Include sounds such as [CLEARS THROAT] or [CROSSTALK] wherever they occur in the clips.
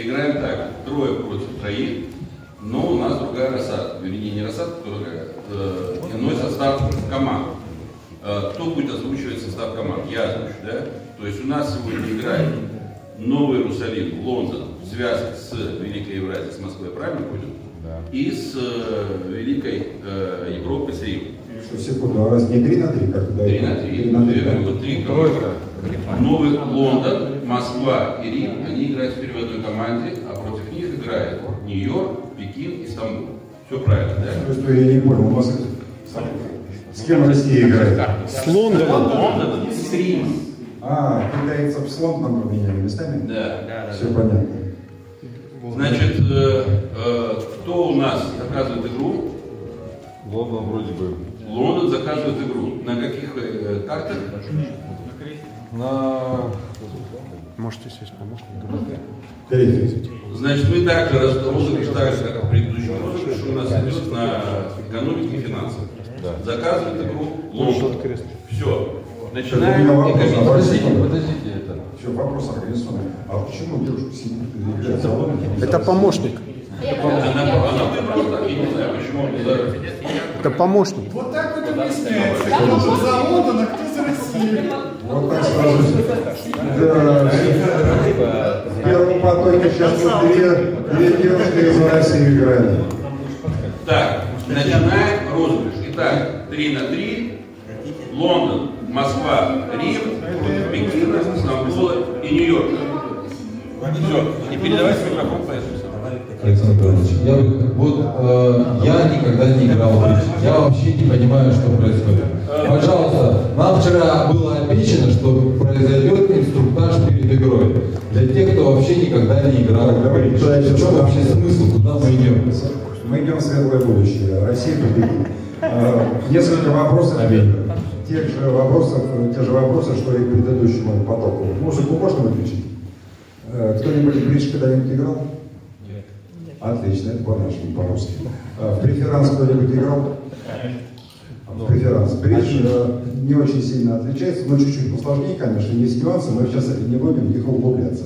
играем так, трое против троих, но у нас другая рассадка, вернее не рассадка, которая э, иной состав команд. Э, кто будет озвучивать состав команд? Я озвучу, да? То есть у нас сегодня играет Новый Иерусалим, Лондон, в связке с Великой Евразией, с Москвой, правильно понял? Да. И с э, Великой э, Европой, с Римом. Секунду, а раз не 3 на 3, как Три этого? на три. Три на три, Я да? говорю, вот три Тройка. команды. Новый Лондон, Москва и Рим, они играют теперь в одной команде, а против них играет Нью-Йорк, Пекин и Стамбул. Все правильно, да? То есть, я не понял, у вас с кем Россия играет? С Лондоном. Лондон с Римом. А, китайцев с Лондоном поменяли местами? Да. Все понятно. Значит, э, э, кто у нас заказывает игру? Лондон вроде бы Лондон заказывает игру. На каких э, картах? на... Можете сесть помощник. Третий. Значит, мы также раз- розыгрыш, так же, как в предыдущем розыгрыше, у нас идет на экономике и финансах. Да. Заказывает игру Ну, кресло. Все. Начинаем вопрос. экономику. Подождите, подождите это. Все, вопрос организационный. А почему девушка сидит Лондон? Это помощник. Она, она выбрала так, я не знаю, почему он туда... Это помощник. Вот так вот объясняется. Кто за Лондон, а кто за Россию. Вот так сразу. Да. В первом потоке сейчас вот две, две девушки из России играли. Так, начинаем розыгрыш. Итак, 3 на 3. Лондон, Москва, Рим, Пекина, Стамбула и Нью-Йорка. Все. И передавайте микрофон поэтому. Александр Павлович, я, вот, э, я никогда не играл в. Я вообще не понимаю, что происходит. Пожалуйста, нам вчера было обещано, что произойдет инструктаж перед игрой. Для тех, кто вообще никогда не играл в бридж. В чем вообще смысл, куда мы идем? Мы идем в светлое будущее. Россия победит. А, Несколько вопросов. Тех же вопросов, те же вопросы, что и к предыдущему потоку. Музыку можно выключить? Э, Кто-нибудь в бридж когда-нибудь играл? Нет. Отлично, это по-нашему, по-русски. А В преферанс кто-нибудь играл? В преферанс. Бридж э, не очень сильно отличается, но чуть-чуть посложнее, конечно, есть нюансы, мы сейчас не будем в них углубляться.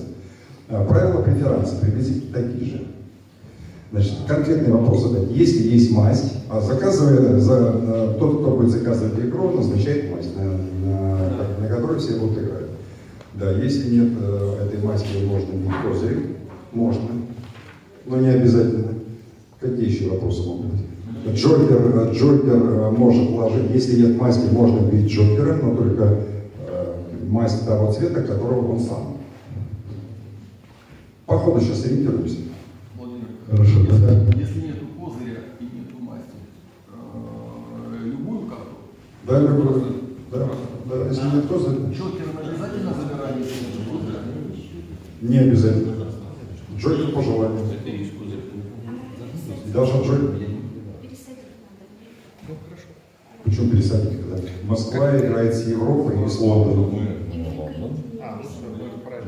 А, Правила преферанса приблизительно такие же. Значит, конкретный вопрос задать. Если есть масть, а заказывая, за, тот, кто будет заказывать игру, назначает масть, на, на, на которой все будут играть. Да, если нет э, этой масти, можно бить козырем, можно, но не обязательно. Какие еще вопросы могут быть? Джокер, э, Джокер э, может ложить, если нет масти, можно бить Джокера, но только э, масть того цвета, которого он сам. По ходу сейчас ориентируемся. Хорошо, да. Если нету козыря и нету масти, э, любую карту, Да, любой. Да, да, если нет козыря, Джокер обязательно забирать, если нет козыря? не обязательно. Джокер по желанию. Это и есть козырь. Даже Джокер. Почему пересадить, когда Москва играет с Европой и с Лондоном? Лондон.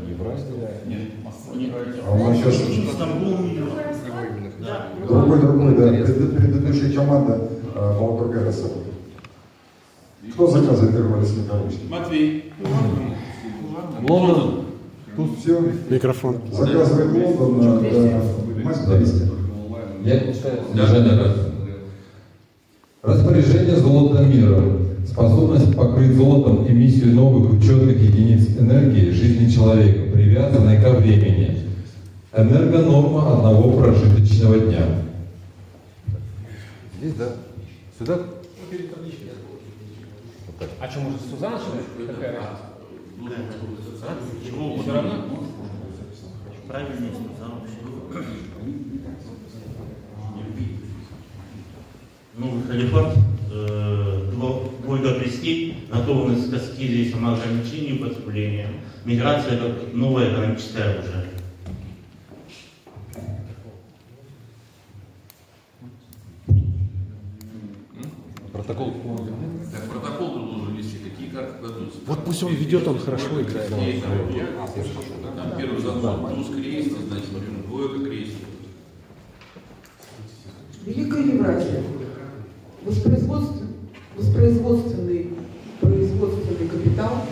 Евразия. А у нас сейчас Стамбул, другой, другой, да. Пред- Предыдущая команда а, была другая. Кто заказывает в Беларуси? Матвей. Лондон. Тут все. Микрофон. Заказывает Лондон, да, мастер завести. Я читаю содержание карты. Распоряжение золота мира. Способность покрыть золотом эмиссию новых учетных единиц энергии жизни человека, привязанной ко времени. Энергонорма одного прожиточного дня. Здесь, да? Сюда? А что, может, Сузанна что-то? Какая разница? А? Все равно? Правильно, сказал вообще. Новый халифат, э, крестей, готовность к аскезе и самоограничению, потребления, миграция как новое экономическое оружие. Протокол. Так, протокол тут должен вести, какие карты кладутся. Вот пусть он ведет, он хорошо играет. Карты? Там первый закон, туз крестит, значит, двойка крестит. Великая Евразия. Воспроизводствен- воспроизводственный производственный капитал,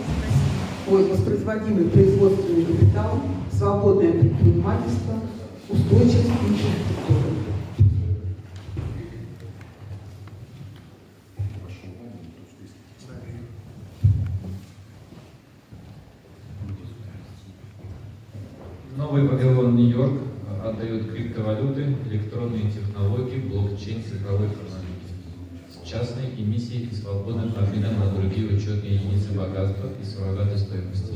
ой, воспроизводимый производственный капитал, свободное предпринимательство, устойчивость инфраструктуры. Новый Вавилон Нью-Йорк отдает криптовалюты, электронные технологии, блокчейн, цифровой с частной эмиссией и свободным обменом на другие учетные единицы богатства и суррогаты стоимости.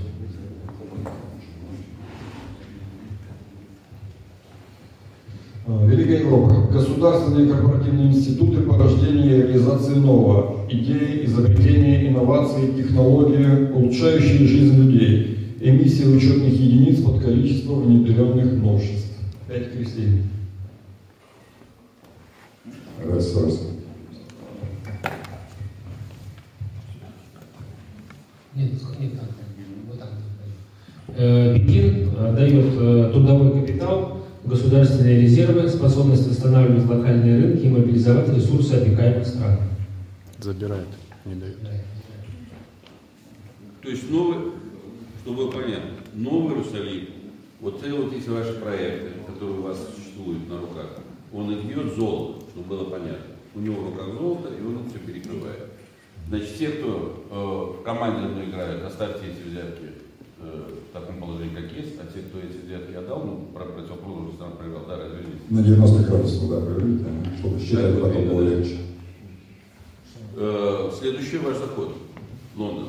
А, Великая Европа. Государственные корпоративные институты по рождению и реализации нового. Идеи, изобретения, инновации, технологии, улучшающие жизнь людей. Эмиссия учетных единиц под количество внедренных новшеств. Пять крестей. Раз, раз. Так. Вот так. Пекин э, дает э, трудовой капитал, государственные резервы, способность восстанавливать локальные рынки и мобилизовать ресурсы обекаемых стран. Забирает, не дает. То есть новый, чтобы было понятно, новый Иерусалим, вот это вот эти ваши проекты, которые у вас существуют на руках, он их бьет золото, чтобы было понятно. У него в руках золото, и он все перекрывает. Значит, те, кто э, в команде одной играют, оставьте эти взятки э, в таком положении, как есть, а те, кто эти взятки отдал, ну, про противоположную сторону проиграл, да, разверните. На 90 градусов, да, проверить, да, чтобы считать Да, потом было легче. Э, следующий ваш заход. Лондон.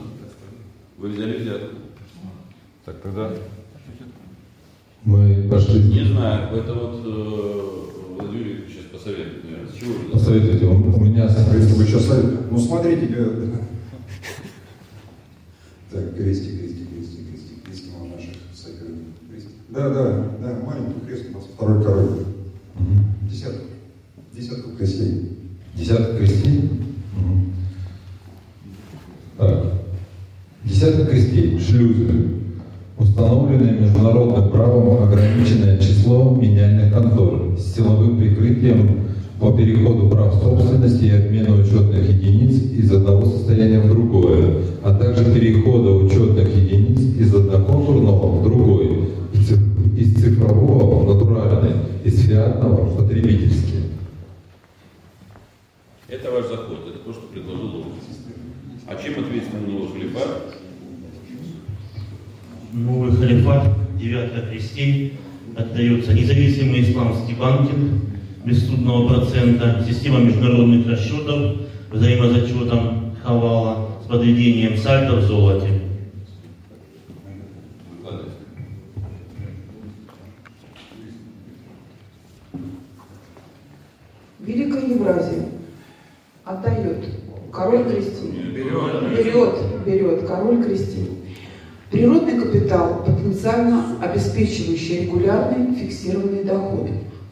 Вы взяли взятку. Так, тогда Мы пошли. Не знаю, это вот э, Владимир Викторович сейчас посоветует, наверное. Чего вы Посоветуйте, у у меня вы что советуете? Ну, смотрите. э, [LAUGHS] Так, крестик, крестик, крестик, крестик, крестик у наших соперников. Крестик. Да, да, да, маленький крест у нас второй король. Десятку. Десятку крестей. Десятка крестей? Так. Десятка крестей, шлюзы. Установленное международным правом ограниченное число меняльных контор с силовым прикрытием по переходу прав собственности и обмену учетных единиц из одного состояния в другое, а также перехода учетных единиц из одноконтурного в другой, из циф- из цифрового в натуральный, из фиатного в потребительский. Это ваш заход, это то, что предложил Лондон. А чем ответственен новый халифат? Новый халифат, девятка крестей, отдается независимый исламский банкинг без судного процента, система международных расчетов, взаимозачетом хавала с подведением сальдо в золоте. Великая Евразия отдает король крестей. Берет, берет, король крестей. Природный капитал, потенциально обеспечивающий регулярный фиксированный доход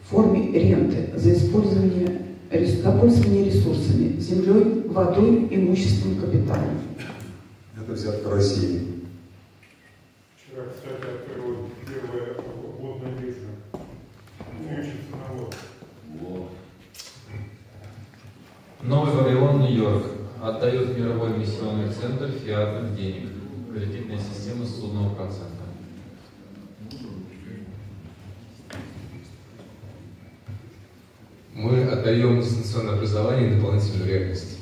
в форме ренты за использование, за пользование ресурсами, землей, водой, имуществом, капиталом. Это взятка России. Вчера, кстати, открыл первая водная биржа. Учится на вот. Вот. Новый Вавилон Нью-Йорк отдает мировой миссионный центр фиатных денег, кредитная система с судного процента. Мы отдаем дистанционное образование и дополнительную реальность,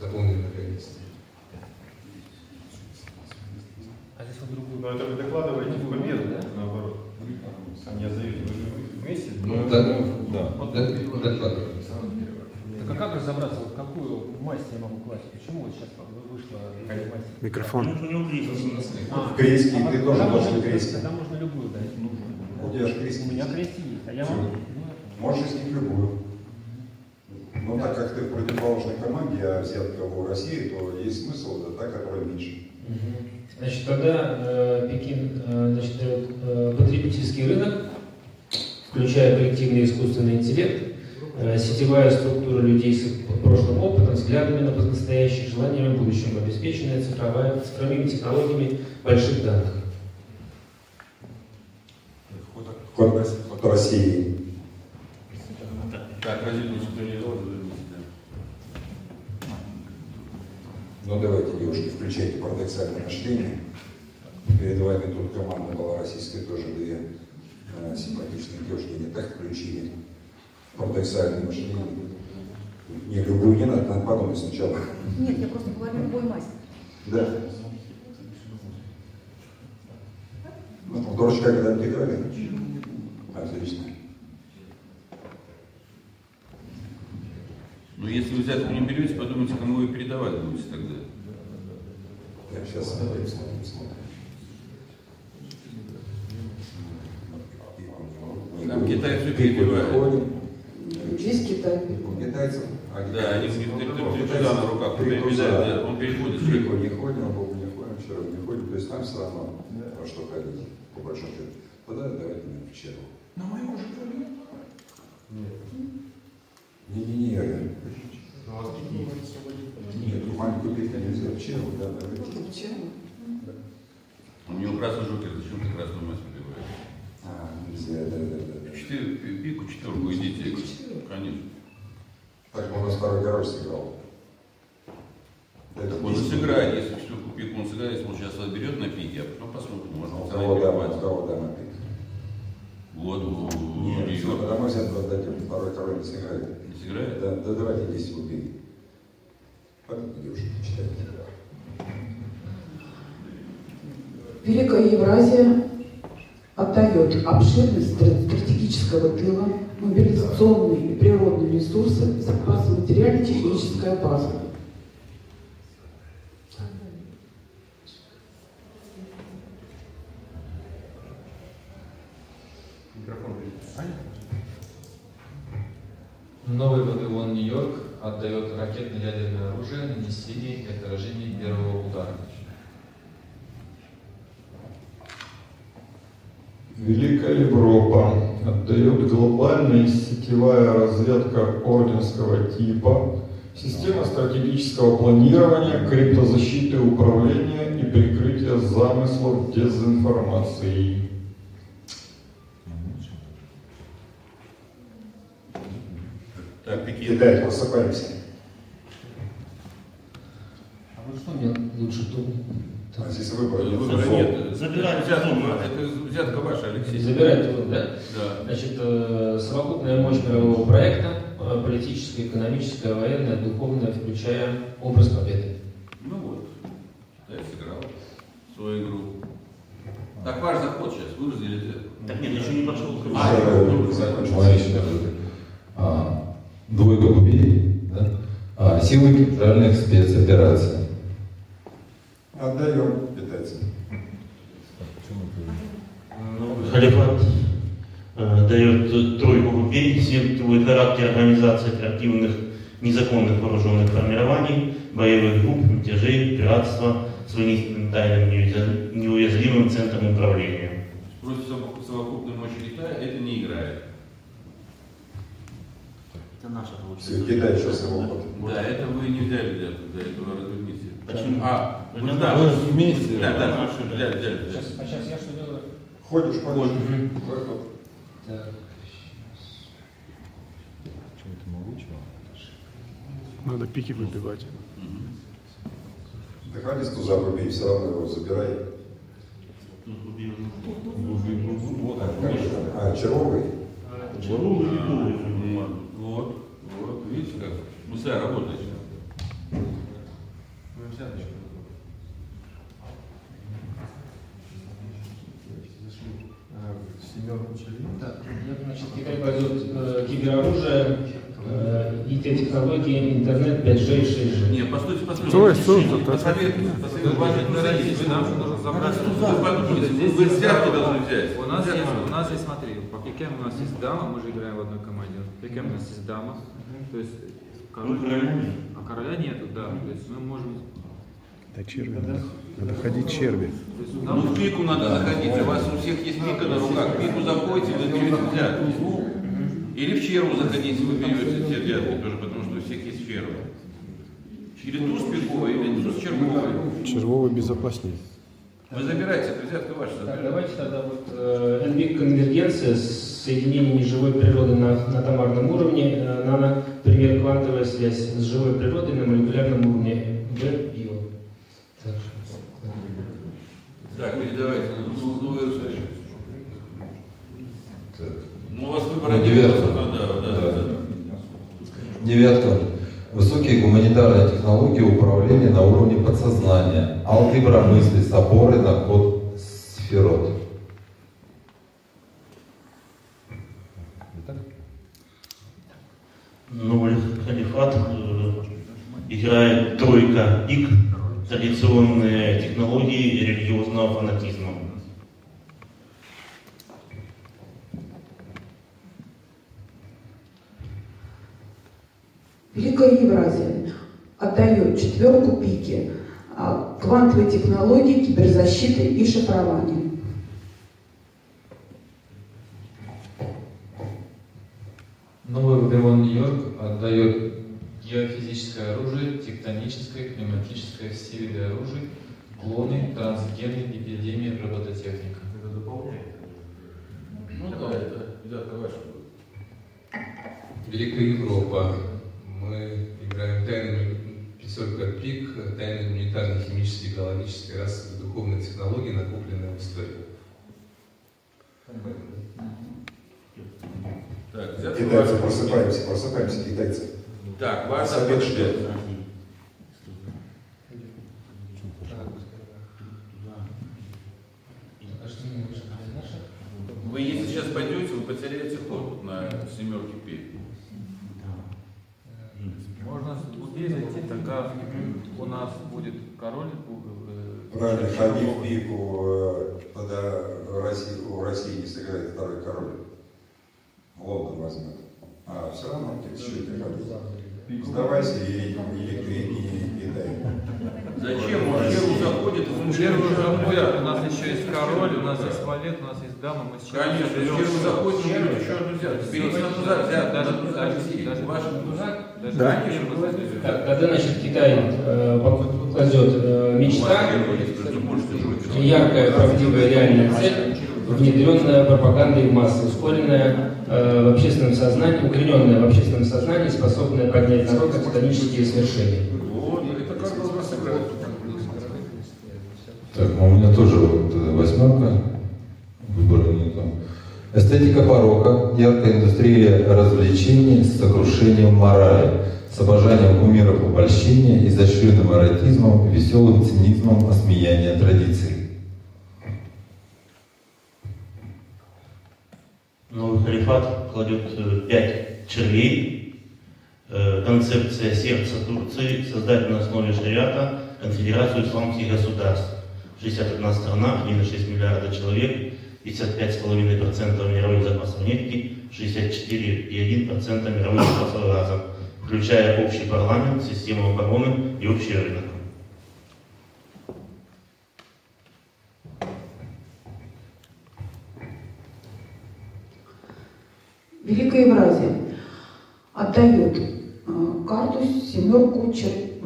дополнительную реальность. А здесь вот другую. Но это вы докладываете в победу, наоборот. Не отдаете, вы же вместе. Ну, да, да, да, докладываем. Так а как разобраться, вот какую масть я могу класть? Почему вот сейчас вышла масть? Микрофон. Ну, у него кризис. А, Крестики, а ты тоже должен крестик. Тогда можно любую дать. У тебя же крестик. У меня крести есть, а я могу. Можешь с ним любую. Но так как ты в противоположной команде, а взятка в России, то есть смысл это та, которая меньше. Значит, тогда э, Пекин э, значит, э, потребительский рынок, включая коллективный искусственный интеллект, э, сетевая структура людей с прошлым опытом, взглядами на настоящее, желаниями будущего, обеспеченная цифровая, цифровыми технологиями больших данных. Ход, ход России. Так, разве никто не Ну давайте, девушки, включайте парадоксальное мышление. Перед вами тут команда была российская, тоже две э, симпатичные девушки не так включили парадоксальные мышления. Не, любую не надо, надо подумать сначала. Нет, я просто говорю любой масти. Да. Ну, дурачка когда отдыхали. Отлично. Ну, если вы взятку не берете, подумайте, кому вы передавать будете тогда. Так, сейчас смотрим, смотрим, смотрим. Там китайцы перебивают. Здесь Китай. У китайцев. Да, они у них три- три- три Китайцев туза на руках, перебивают, он переходит. Пику не ходим, а Богу не ходим, вчера не ходим. То есть там все равно во что ходить, по большому счету. Тогда давайте на вечеру. На моем же тоже нет. Не-не-не, я говорю. Нет, ну, маленькую пику нельзя. Вечеру, да, давайте. У него красный жокер, зачем ты красную мать выбиваешь? А, нельзя, да, да, да. Четыре, пи- пику, четверку идите. Конечно. Так он у нас второй король сыграл. Это Он сыграет, если четверку пику он сыграет, если он сейчас берет на пике, а потом посмотрим, может У он кого дама, у кого дама пик? Вот, у у Нет, нее. все, потому что отдадим, второй король не сыграет. Сыграет? Да, да давайте 10 рублей. Пойдите, девушки, почитайте. Великая Евразия отдает обширность стра- стратегического тыла, мобилизационные и природные ресурсы, запасы материально-техническая база. Микрофон. Новый Вавилон Нью-Йорк отдает ракетно-ядерное оружие, нанесение и отражение первого удара. Великая Европа отдает глобальная сетевая разведка орденского типа, система стратегического планирования, криптозащиты управления и прикрытия замыслов дезинформации. Пики. Китай, просыпаемся. А вот что мне лучше тут? А здесь выбор. Выбора нет. Забирайте Взятка, дома. это взятка ваша, Алексей. Забирать вот, да? Да. Значит, э, совокупная мощь мирового проекта, э, политическая, экономическая, военная, духовная, включая образ победы. Ну вот, Китай сыграл свою игру. Так ваш заход сейчас, вы разделите. Так нет, еще не пошел. А, Уже закончил. А, Двойка кубей, да? А, Силы специальных спецопераций. Отдаем китайцам. Ну, Халифат э, дает тройку купей, сетевой характер организации оперативных незаконных вооруженных формирований, боевых групп, мятежей, пиратства с вынесенным тайным неуяз- неуязвимым центром управления. Против совок- совокупной мощи Китая это не играет. Это наша Все, Китай сейчас его вот. Да, это вы не взяли для, для этого разведмиссии. Почему? А, вы Ну, да, мы вы вместе. Да, да, да. взяли, взяли, взяли. а сейчас я что делаю? Ходишь, ходишь. Так. Надо пики выбивать. Да с туза выбей, все равно его забирай. А, червовый? Не думаете? Вот, вот, видите как? Муса работает. Ну, э. Так, значит, Китай пойдет э, кибероружие, э, IT-технологии, интернет, 5G и 6G. Не, постойте, постойте. Стой, стой, стой, Посоветуйте, посоветуйте, уважительно родители. Нам нужно забрать. Вы вы взятки должны взять. У нас, есть, у нас есть, смотри, по пикем у нас есть дама, мы же играем в одной команде. Пикем у нас есть дама, то есть король, Ну, короля а короля нету, да. То есть мы можем. Да черви надо. Надо ходить черви. Ну, в пику надо заходить, у вас у всех есть пика на руках. В пику заходите, вы берете взятки. Или в черву заходите, вы берете те взятки тоже, потому что у всех есть черва. Или туз пиковый, или туз червовый. Червовый безопаснее. Вы забирайте, это взятка ваша. Так, давайте тогда вот э, конвергенция с соединением неживой природы на, на томарном уровне, э, нано, пример квантовая связь с живой природой на молекулярном уровне B и. Так, Так, передавайте на новую Так, Ну, у вас выбора Ну, нет. девятка. Да, да, да, да. Девятка. Высокие гуманитарные технологии управления на уровне подсознания. Алгебра мысли с на код сферот. Новый халифат э, играет тройка ик, традиционные технологии религиозного фанатизма. Великая Евразия отдает пики а, квантовой технологии, киберзащиты и шифрования. Новый Вавилон Нью-Йорк отдает геофизическое оружие, тектоническое, климатическое, все виды оружий, клоны, трансгены, эпидемии, робототехника. Это дополняет. Ну да, это ваша будет. Великая Европа. Истории. Так, взятка Китайцы, просыпаемся, просыпаемся, китайцы. Так, ПД. ждет. Вы если сейчас пойдете, вы потеряете ход на семерке пи. Можно глубее зайти, тогда у нас будет король. э, Правильно, э, ходи в пику, тогда в России, у России не сыграет второй король. Лондон возьмет. А все равно ты еще не ходи. Сдавайся и, и, и, и, Китай. Зачем? Он первым заходит, он Первый заходит, у нас еще есть король, у нас есть валет, у нас есть дама, мы сейчас Конечно, первый заходит, берет еще одну взятку. Берите на тузак, взятку, Даже- даже- Ваш даже да, первый Когда, значит, Китай э, пок- кладет э, мечта, яркая, правдивая, реальная цель, внедренная пропагандой в массы, ускоренная э, в общественном сознании, укорененная в общественном сознании, способная поднять народ на титанические свершения. Как. Так, ну у меня тоже вот э, восьмерка. Выбора нету. Эстетика порока, яркая индустрия развлечений с сокрушением морали, с обожанием кумиров обольщения, изощренным эротизмом, веселым цинизмом осмеяния традиций. Новый халифат кладет э, пять червей. Э, Концепция сердца Турции создать на основе шариата конфедерацию исламских государств. 61 страна, 1,6 миллиарда человек, 55,5% мировых запасов нефти, 64,1% мировых запасов газа, включая общий парламент, систему обороны и общий рынок. Великая Евразия отдает э, карту семерку чер-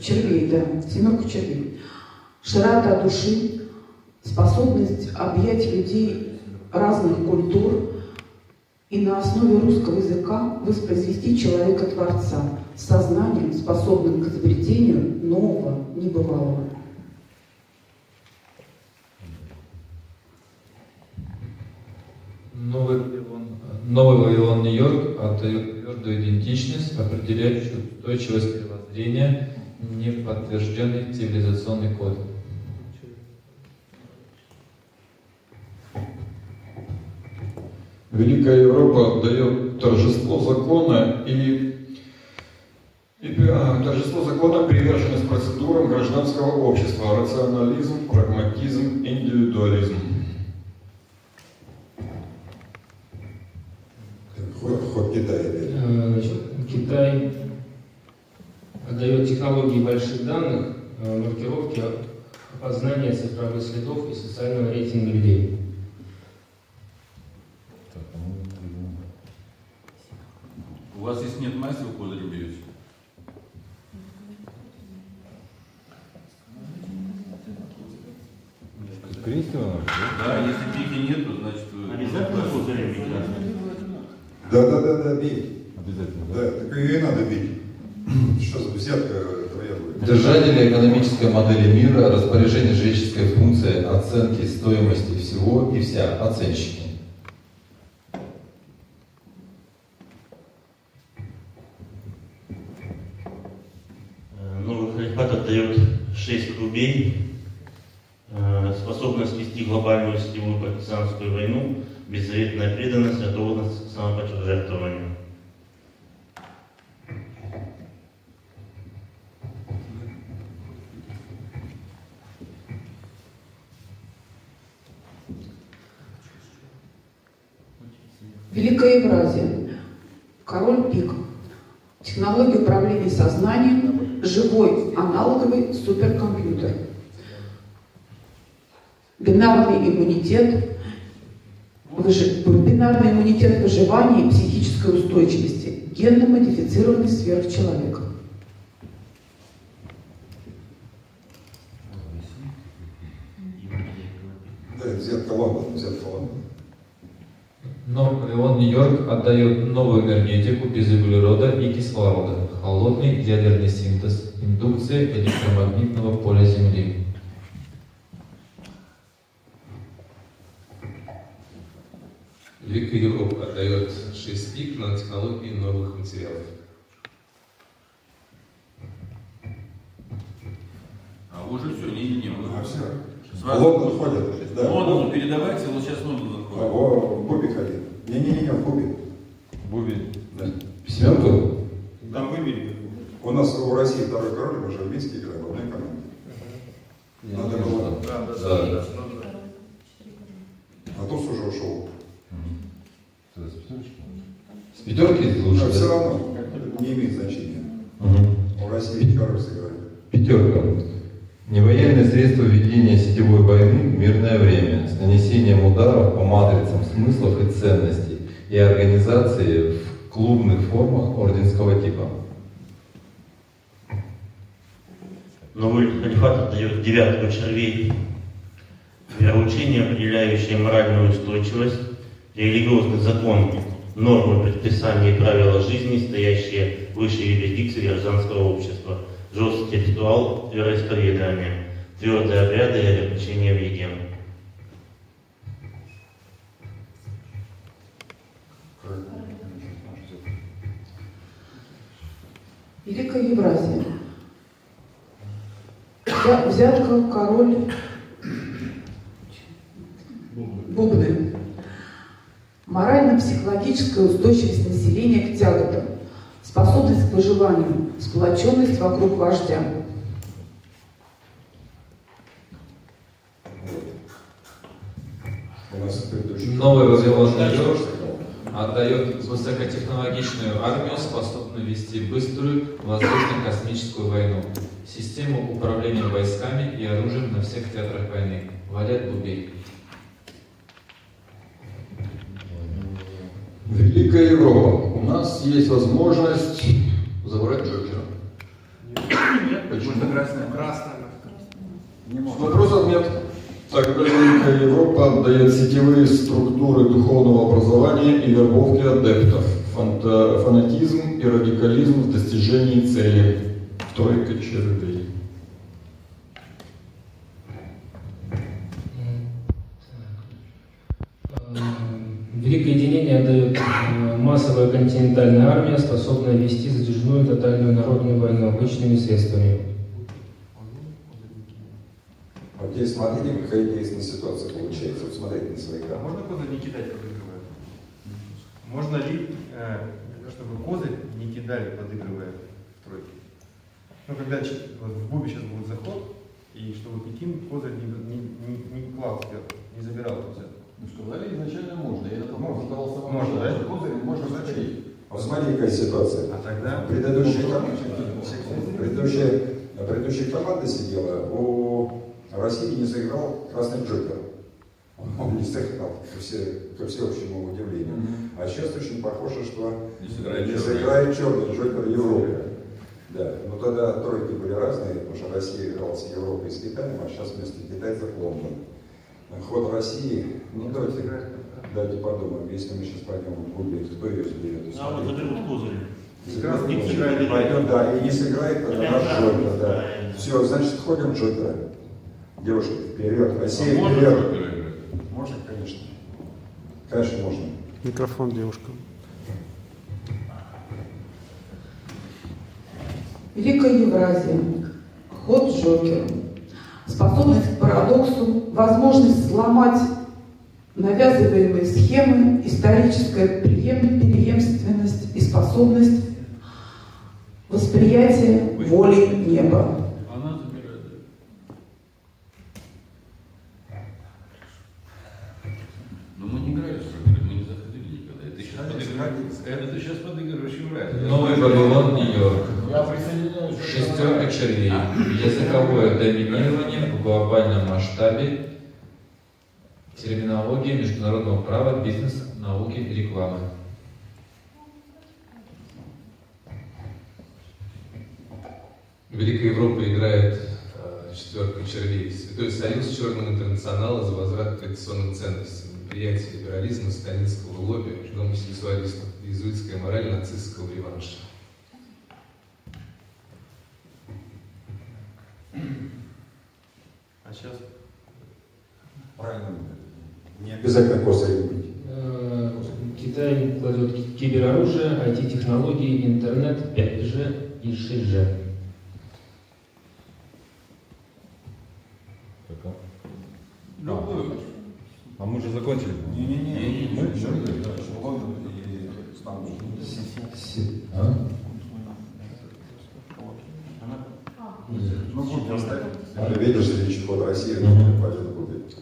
червей, да, семерку червей. Широта души, способность объять людей разных культур и на основе русского языка воспроизвести человека-творца с сознанием, способным к изобретению нового, небывалого. Новый Вавилон, Нью-Йорк отдает твердую идентичность, определяющую устойчивость мировоззрения, неподтвержденный цивилизационный код. Великая Европа дает торжество закона и, и а, торжество закона приверженность процедурам гражданского общества, рационализм, прагматизм, индивидуализм. Ход, ход Китая. Э, Китай отдает технологии больших данных, э, маркировки, опознания цифровых следов и социального рейтинга людей. У вас если нет масти, вы козырем берете. Да, если пики нет, то значит. Обязательно играть? Да, да, да, да, бей. Обязательно. Да, так ее и надо бить. [CLEARS THROAT] Что за взятка твоя будет? Держатели экономической модели мира, распоряжение жреческой функции, оценки стоимости всего и вся, оценщики. Глобальную сетевую партизанскую войну, беззаветная преданность, готовность к самопожертвованию. Великая Евразия. Король Пик. Технология управления сознанием. Живой аналоговый суперкомпьютер. Бинарный иммунитет. Бинарный иммунитет выживания и психической устойчивости. Генно-модифицированный сверхчеловек. Да, взятка Лондон, взятка Лондон. Нов- Леон Нью-Йорк отдает новую энергетику без углерода и кислорода, холодный ядерный синтез, индукция электромагнитного поля Земли. Великая Европа отдает 6 пик на технологии новых материалов. А уже все, не-не-не. мы- А, всё. С вас- Лондон ходят, да. Лондону передавайте, вот сейчас Лондон А, заходит. во, в Бубе ходил. Не-не-не, в Бубе. Бубе. Да. Семенко? Там выбили. У нас у России второй король, мы же в Минске играем в одной команде. Надо было. Да, да, Да. да. А Туз уже ушел. С пятерки лучше, Но да? все равно не имеет значения. Мгм. У России король сыграет. Пятерка. Невоенные средства ведения сетевой войны в мирное время с нанесением ударов по матрицам смыслов и ценностей и организации в клубных формах орденского типа. Новый халифат отдает девятку червей. Вероучение, определяющее моральную устойчивость, религиозный закон, нормы предписания и правила жизни, стоящие выше юрисдикции гражданского общества, жесткий ритуал вероисповедания, твердые обряды и ограничения в еде. Великая Евразия. Взя- Взятка король Бубны. Морально-психологическая устойчивость населения к тяготам, способность к выживанию, сплоченность вокруг вождя. Новый Вавилон Нью-Йорк отдает высокотехнологичную армию, способную вести быструю воздушно-космическую войну, систему управления войсками и оружием на всех театрах войны. Валет Бубей. Великая Европа. У нас есть возможность забрать Джокера. Почему? красная. Красная. Вопросов нет. Тогда Великая Европа отдает сетевые структуры духовного образования и вербовки адептов, фанатизм и радикализм в достижении цели. Тройка червей. Великое единение отдает э, массовая континентальная армия, способная вести затяжную тотальную народную войну обычными средствами. Вот здесь смотрите, какая интересная ситуация получается. Вот смотрите на свои А карты. можно козырь не кидать подыгрывая? Можно ли, э, чтобы козырь не кидали подыгрывая в тройке? Ну, когда вот в бубе сейчас будет заход, и чтобы Пекин козырь не, не, не, не клал сверху, не забирал у тебя. Ну, сказали изначально можно. Я это Можно. голосовал. Можно, да? Козырь можно заходить. Вот смотри, какая ситуация. А тогда... Предыдущая команда, предыдущая, предыдущая команда сидела, у России не сыграл красный Джокер. Он не сыграл, ко, все, ко всеобщему удивлению. А сейчас очень похоже, что Не сыграет не черный. сыграет черный Джокер Европы. Да, но тогда тройки были разные, потому что Россия играла с Европой и с Китаем, а сейчас вместо китайцев Лондон. Ход России, ну давайте, давайте подумаем, если мы сейчас пойдем в Гугле, кто ее заберет? А вот заберут козырь. Пойдем, да, и не сыграет, тогда наш Джокер, да. Все, значит, ходим Джокера. Девушки, вперед, Россия, А можно вперед. Играть? Можно, конечно. Конечно, можно. Микрофон девушкам. Великая Евразия. Ход Джокера. способность к парадоксу, возможность сломать навязываемые схемы, историческая преем- преемственность и способность восприятия воли неба. Она забирает. Но мы не играли в игры, мы не заходили никогда. Это сейчас подыгрываешь. Это ты сейчас подыгрываешь Евразию. Новый Вавилон, Нью-Йорк. Я присоединяюсь. Шестерка червей. Языковое доминирование в глобальном масштабе. Терминология международного права, бизнес, науки, рекламы. Великая Европа играет э, четверку червей. Святой Союз Черного интернационала за возврат к традиционным ценностям. Предприятие либерализма, сталинского лобби, гомосексуалистов, иезуитская мораль нацистского реванша. А сейчас? Правильно. Не обязательно косой быть. Э, Китай кладет кибероружие, IT-технологии, интернет, 5G и 6G. Любую. А мы же закончили. Не-не-не. Мы? Еще Лондон и Стамбул. А? Ну, будем. А видишь, речь ход России, Мгм. победа будет.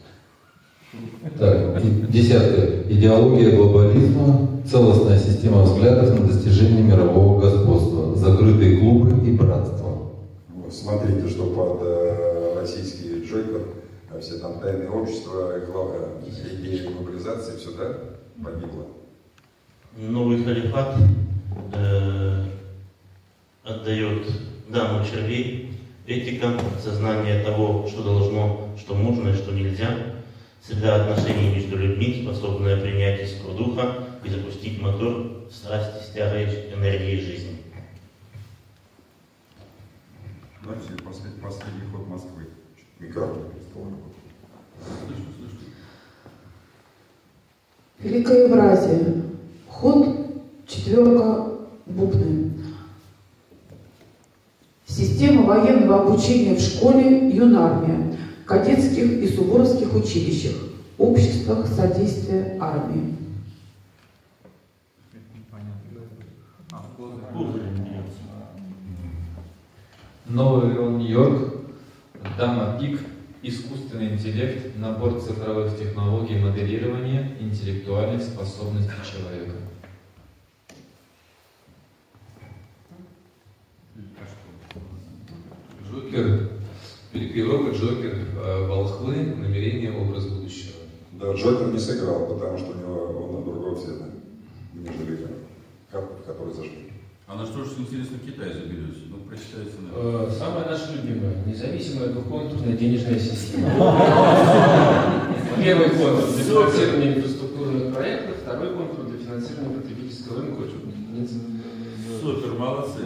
Так, десятое. Идеология глобализма, целостная система взглядов на достижение мирового господства, закрытые клубы и братство. Вот, Смотрите, что под э, российский Джойкер, все там тайные общества, идея глобализации, все, да, погибло. Новый халифат э, отдает даму червей, этика, сознание того, что должно, что можно и что нельзя, среда отношений между людьми, способная принять искру духа и запустить мотор страсти с тягой энергии жизни. Знаете, последний, последний ход Москвы. Микрофон. Великая Евразия. Ход четверка бубны. Система военного обучения в школе юнармия, кадетских и суворовских училищах, обществах содействия армии. Новый Нью-Йорк. Дама Пик. Искусственный интеллект. Набор цифровых технологий моделирования интеллектуальных способностей человека. Джокер, Европа, Джокер, э, волхвы, намерение, образ будущего. Да, Джокер не сыграл, потому что у него он другого цвета, нежели кап- который зажгли. Же, интересно, Китай заберется? Ну, прочитайте. Э, Самая наша любимая, независимая двухконтурная денежная система. Первый контур для финансирования инфраструктурных проектов, второй контур для финансирования потребительского рынка. Супер, молодцы.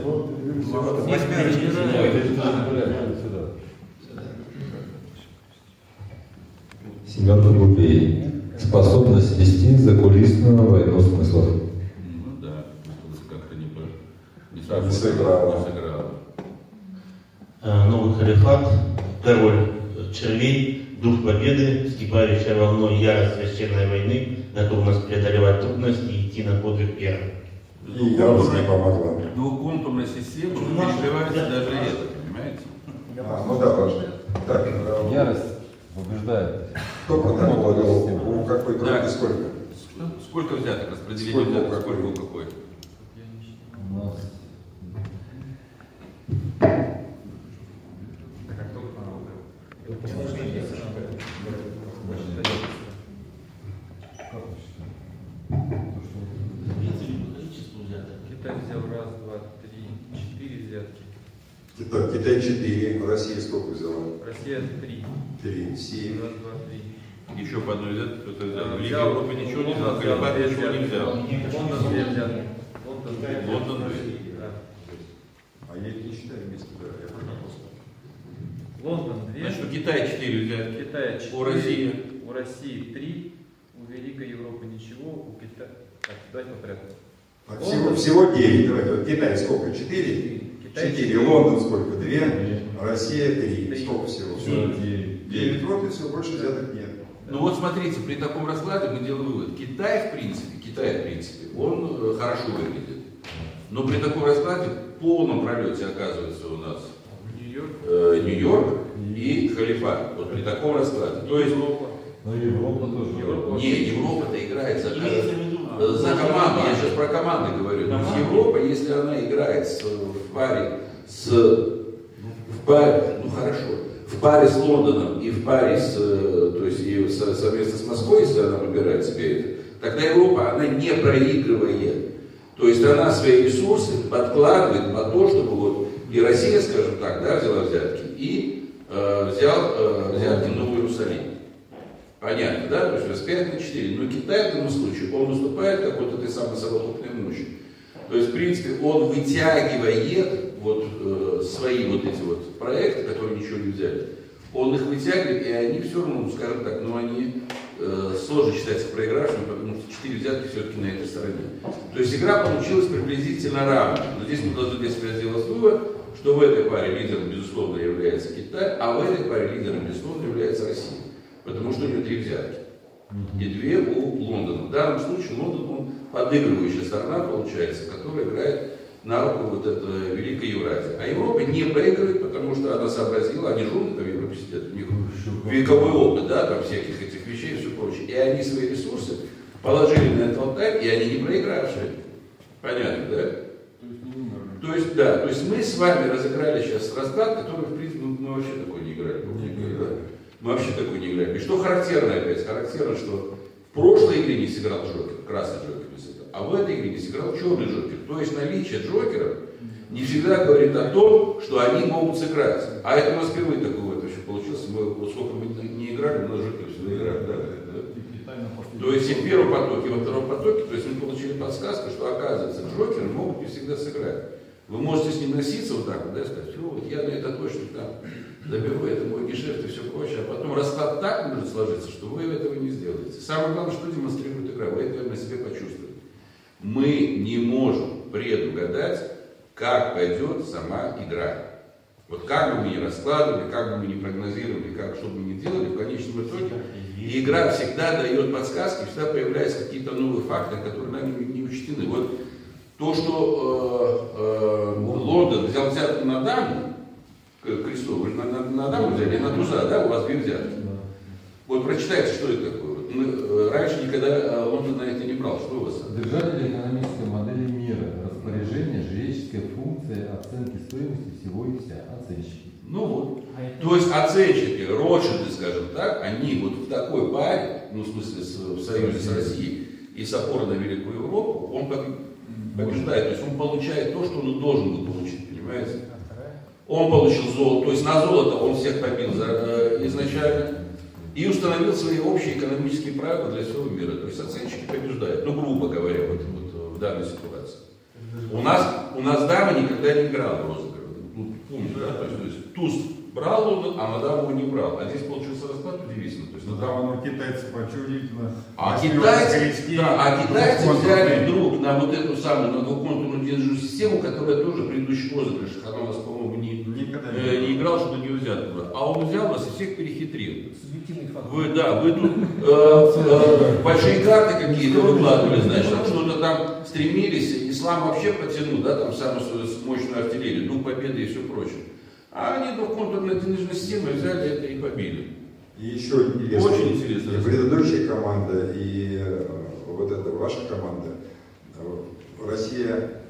Семерка губей. Способность вести закулисную войну смыслов. Ну да, это как-то не, по- не сыграло. не сыграло. Э, Новый халифат, король червей, дух победы, вскипающая волной ярость священной войны, готовность преодолевать трудности и идти на подвиг первым. И ярость не помогла. Двухконтурная система Ну, переживается да. даже это, понимаете? А, ну да, важно. Так, э, Ярость побеждает. кто вел? У какой группы сколько? Сколько взяток? Сколько у взяток? какой? Сколько у какой? У нас Китай взял раз, два, три, четыре взятки. Китай, Китай 4, Россия сколько взяла? Россия три. 3, 7. Раз, два, три. Еще по одной взятке кто-то взял. Великая взял- Европа ничего не взял, две ничего не взятки. взял. Лондон две взятки. Лондон 4, у России. у России 3, у Великой Европы ничего, у Китая... Так, давайте по порядку. А всего, всего 9, давайте. Вот Китай сколько? 4? Китай 4. 4. Лондон сколько? 2? Россия 3. 3. Сколько всего? Все 9. 9 вот и все, больше взяток нет. Ну вот смотрите, при таком раскладе мы делаем вывод. Китай, в принципе, Китай, в принципе, он э, хорошо выглядит. Но при таком раскладе в полном пролете оказывается у нас э, Нью-Йорк и Халифат. Вот при таком раскладе. То есть Но Европа тоже. не, Европа-то играет за, э, за команду. Я сейчас про команды говорю. То есть Европа, если она играет с- в паре с в паре, ну хорошо, в паре с Лондоном и в паре с, то есть и со- совместно с Москвой, если она выбирает себе это, тогда Европа, она не проигрывает. То есть она свои ресурсы подкладывает на то, чтобы и Россия, скажем так, да, взяла взятки, и э, взял э, взятки Новый Иерусалим. Понятно, да? То есть распять на 4. Но Китай в этом случае, он выступает как вот этой самой совокупной мощи. То есть, в принципе, он вытягивает вот э, свои вот эти вот проекты, которые ничего не взяли, он их вытягивает, и они все равно, ну, скажем так, ну они э, сложно считаются проигравшими, потому что 4 взятки все-таки на этой стороне. То есть игра получилась приблизительно равной. Но здесь мы должны себя сделать вывод, что в этой паре лидером, безусловно, является Китай, а в этой паре лидером, безусловно, является Россия. Потому что у нее три взятки. И две у Лондона. В данном случае Лондон, он подыгрывающая сторона, получается, которая играет на руку вот этой Великой Евразии. А Европа не проигрывает, потому что она сообразила, они же умные в Европе сидят, у них вековой опыт, да, там всяких этих вещей и все прочее. И они свои ресурсы положили на этот алтарь, и они не проигравшие. Понятно, да? То есть, да, то есть мы с вами разыграли сейчас расклад, который, в принципе, мы, мы вообще такой не играли. никогда. Мы вообще такой не играли. И что характерно опять? Характерно, что в прошлой игре не сыграл Джокер, красный Джокер не сыграл, а в этой игре не сыграл черный Джокер. То есть наличие Джокеров не всегда говорит о том, что они могут сыграть. А это у нас впервые такой вот вообще получился. Мы, вот сколько мы не играли, у нас Джокер всегда играли. Да. То есть и в первом потоке, и во втором потоке, то есть мы получили подсказку, что оказывается, Джокеры могут не всегда сыграть. Вы можете с ним носиться вот так вот, да, и сказать, ну вот я на это точно там заберу, это мой гешефт и все прочее, а потом расклад так может сложиться, что вы этого не сделаете. Самое главное, что демонстрирует игра, вы это на себе почувствуете. Мы не можем предугадать, как пойдет сама игра. Вот как бы мы ни раскладывали, как бы мы ни прогнозировали, как, что бы мы ни делали, в конечном итоге и игра всегда дает подсказки, всегда появляются какие-то новые факты, которые нами не, учтены. Вот то, что э, э, Лондон взял взятку на даму, к- вы на, на, на даму взяли, на туза, да, у вас две взятки. Вот прочитайте, что это такое. Мы, э, раньше никогда э, Лондон на это не брал. Что у вас? Держатель экономической модели мира. Распоряжение, жреческая функция оценки стоимости всего и вся. Оценщики. Ну вот. То есть оценщики, Ротшильды, скажем так, они вот в такой паре, ну в смысле с- в союзе с Россией и с опорой на Великую Европу, он как побеждает, то есть он получает то, что он должен был получить, понимаете? Он получил золото, то есть на золото он всех побил э, изначально и установил свои общие экономические правила для всего мира. То есть оценщики побеждают, ну грубо говоря, вот, вот в данной ситуации. У нас, у нас дама никогда не играла в розыгрыш. Ну, помните, да? То есть, то есть туз брал он, а на даму не брал. А здесь получился расклад удивительно. То есть, на даму- Там оно китайцы очень удивительно. а китайцы, да, а китайцы взяли вдруг на вот эту самую, на двухконтурную денежную систему, которая тоже в предыдущих розыгрышах, она у нас, по-моему, не, э, не играл, чтобы не взят было. А он взял вас и всех перехитрил. Вы, да, вы тут э, э, большие карты какие-то выкладывали, значит, там что-то там стремились, ислам вообще потянул, да, там самую мощную артиллерию, дух победы и все прочее. А они двухконтурной денежной системы взяли это и побили. И еще интересно. Очень интересно. И предыдущая команда, и э, вот эта ваша команда. Э, Россия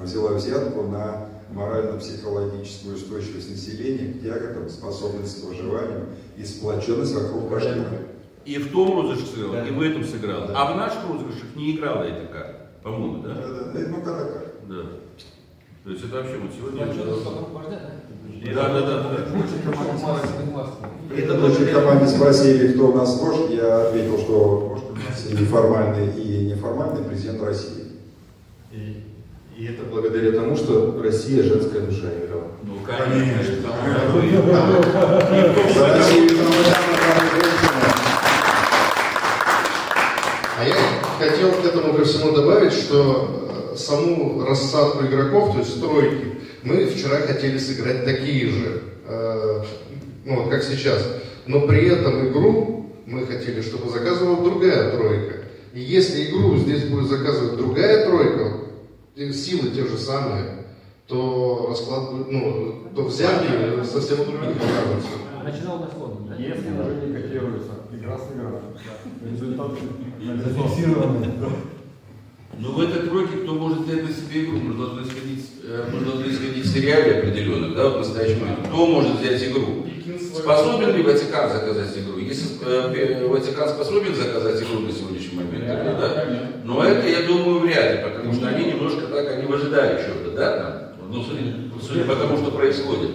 взяла взятку на морально-психологическую устойчивость населения к тяготам, способность к выживанию и сплоченность вокруг башни. И в том розыгрыше сыграл, и в этом сыграл. А в наших розыгрышах не играла эта карта, по-моему, да? Да, да, ну когда как. Да. То есть это вообще вот сегодня... Да, да, да. Это предыдущей команде спросили, кто у нас вождь, я ответил, что вождь у нас и формальный, и неформальный президент России. И, и это благодаря тому, что Россия женская душа играла. Ну, конечно. За Россию А я хотел к этому ко всему добавить, что э, саму рассадку игроков, то есть стройки, мы вчера хотели сыграть такие же, э, ну вот как сейчас. Но при этом игру мы хотели, чтобы заказывала другая тройка. И если игру здесь будет заказывать другая тройка, и силы те же самые, то расклад будет, ну, то взятки совсем другие. Начинал на фон, да? Если уже не котируется, игра сыграна. Результат. Но в этой тройке кто может взять на себе игру? Мы должны исходить, э, мы должны исходить из реалий определенных, да, вот в настоящий момент. Кто может взять игру? Способен ли Ватикан заказать игру? Если э, Ватикан способен заказать игру на сегодняшний момент, тогда да. Но это, я думаю, вряд ли, потому что они немножко так, они в ожидании чего-то, да, там, ну, судя, судя по тому, что происходит.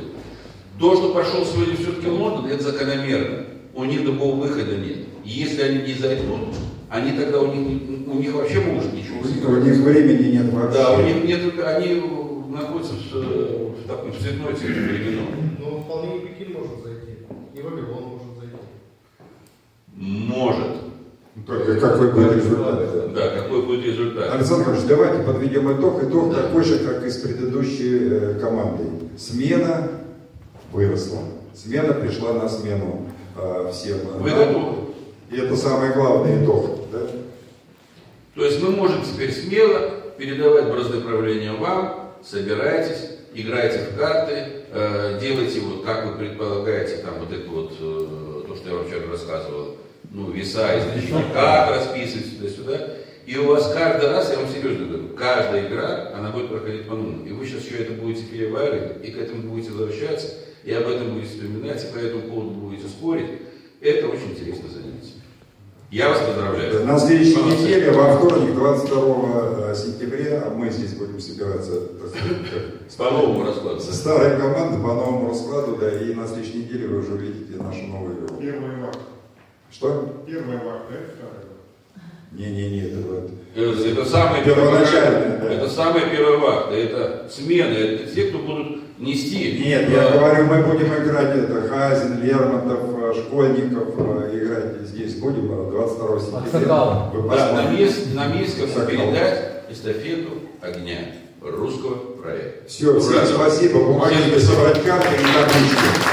То, что пошел сегодня все-таки Лондон, это закономерно. У них другого выхода нет. И если они не зайдут, они тогда у них, у них вообще может ничего У них времени нет вообще. Да, у них нет, они находятся в, в таком цветной цвете временном. Ну, вполне и Пекин может зайти, и Вавилон может зайти. Может. Только какой будет результат? Да, какой будет результат. Александр Иванович, давайте подведем итог. Итог да. такой же, как и с предыдущей э, командой. Смена выросла. Смена пришла на смену э, всем. Вы готовы? И это самый главный итог. Да? То есть мы можем теперь смело передавать бразды правления вам, собирайтесь, играйте в карты, э, делайте вот как вы предполагаете, там вот это вот, э, то, что я вам вчера рассказывал, ну, веса, источники, как расписывать сюда-сюда. И у вас каждый раз, я вам серьезно говорю, каждая игра, она будет проходить по-новому. И вы сейчас еще это будете переваривать, и к этому будете возвращаться, и об этом будете вспоминать, и по этому поводу будете спорить. Это очень интересное занятие. Я вас поздравляю. На следующей неделе, во вторник, 22 сентября, мы здесь будем собираться сказать, по новому раскладу. Старая команда по новому раскладу, да, и на следующей неделе вы уже увидите нашу новую игру. Первый вак. Что? Первый вак, да, второй Не-не-не, это вот. Это, это самый первоначальный, да. Это самая первая вахта, это смены, это те, кто будут нести. Нет, я говорю, мы будем играть это Хазин, Лермонтов, Школьников, играть здесь будем 22 сентября. Да, на, мест, на месте передать эстафету огня русского проекта. Все, всем спасибо, помогите собрать карты и таблички.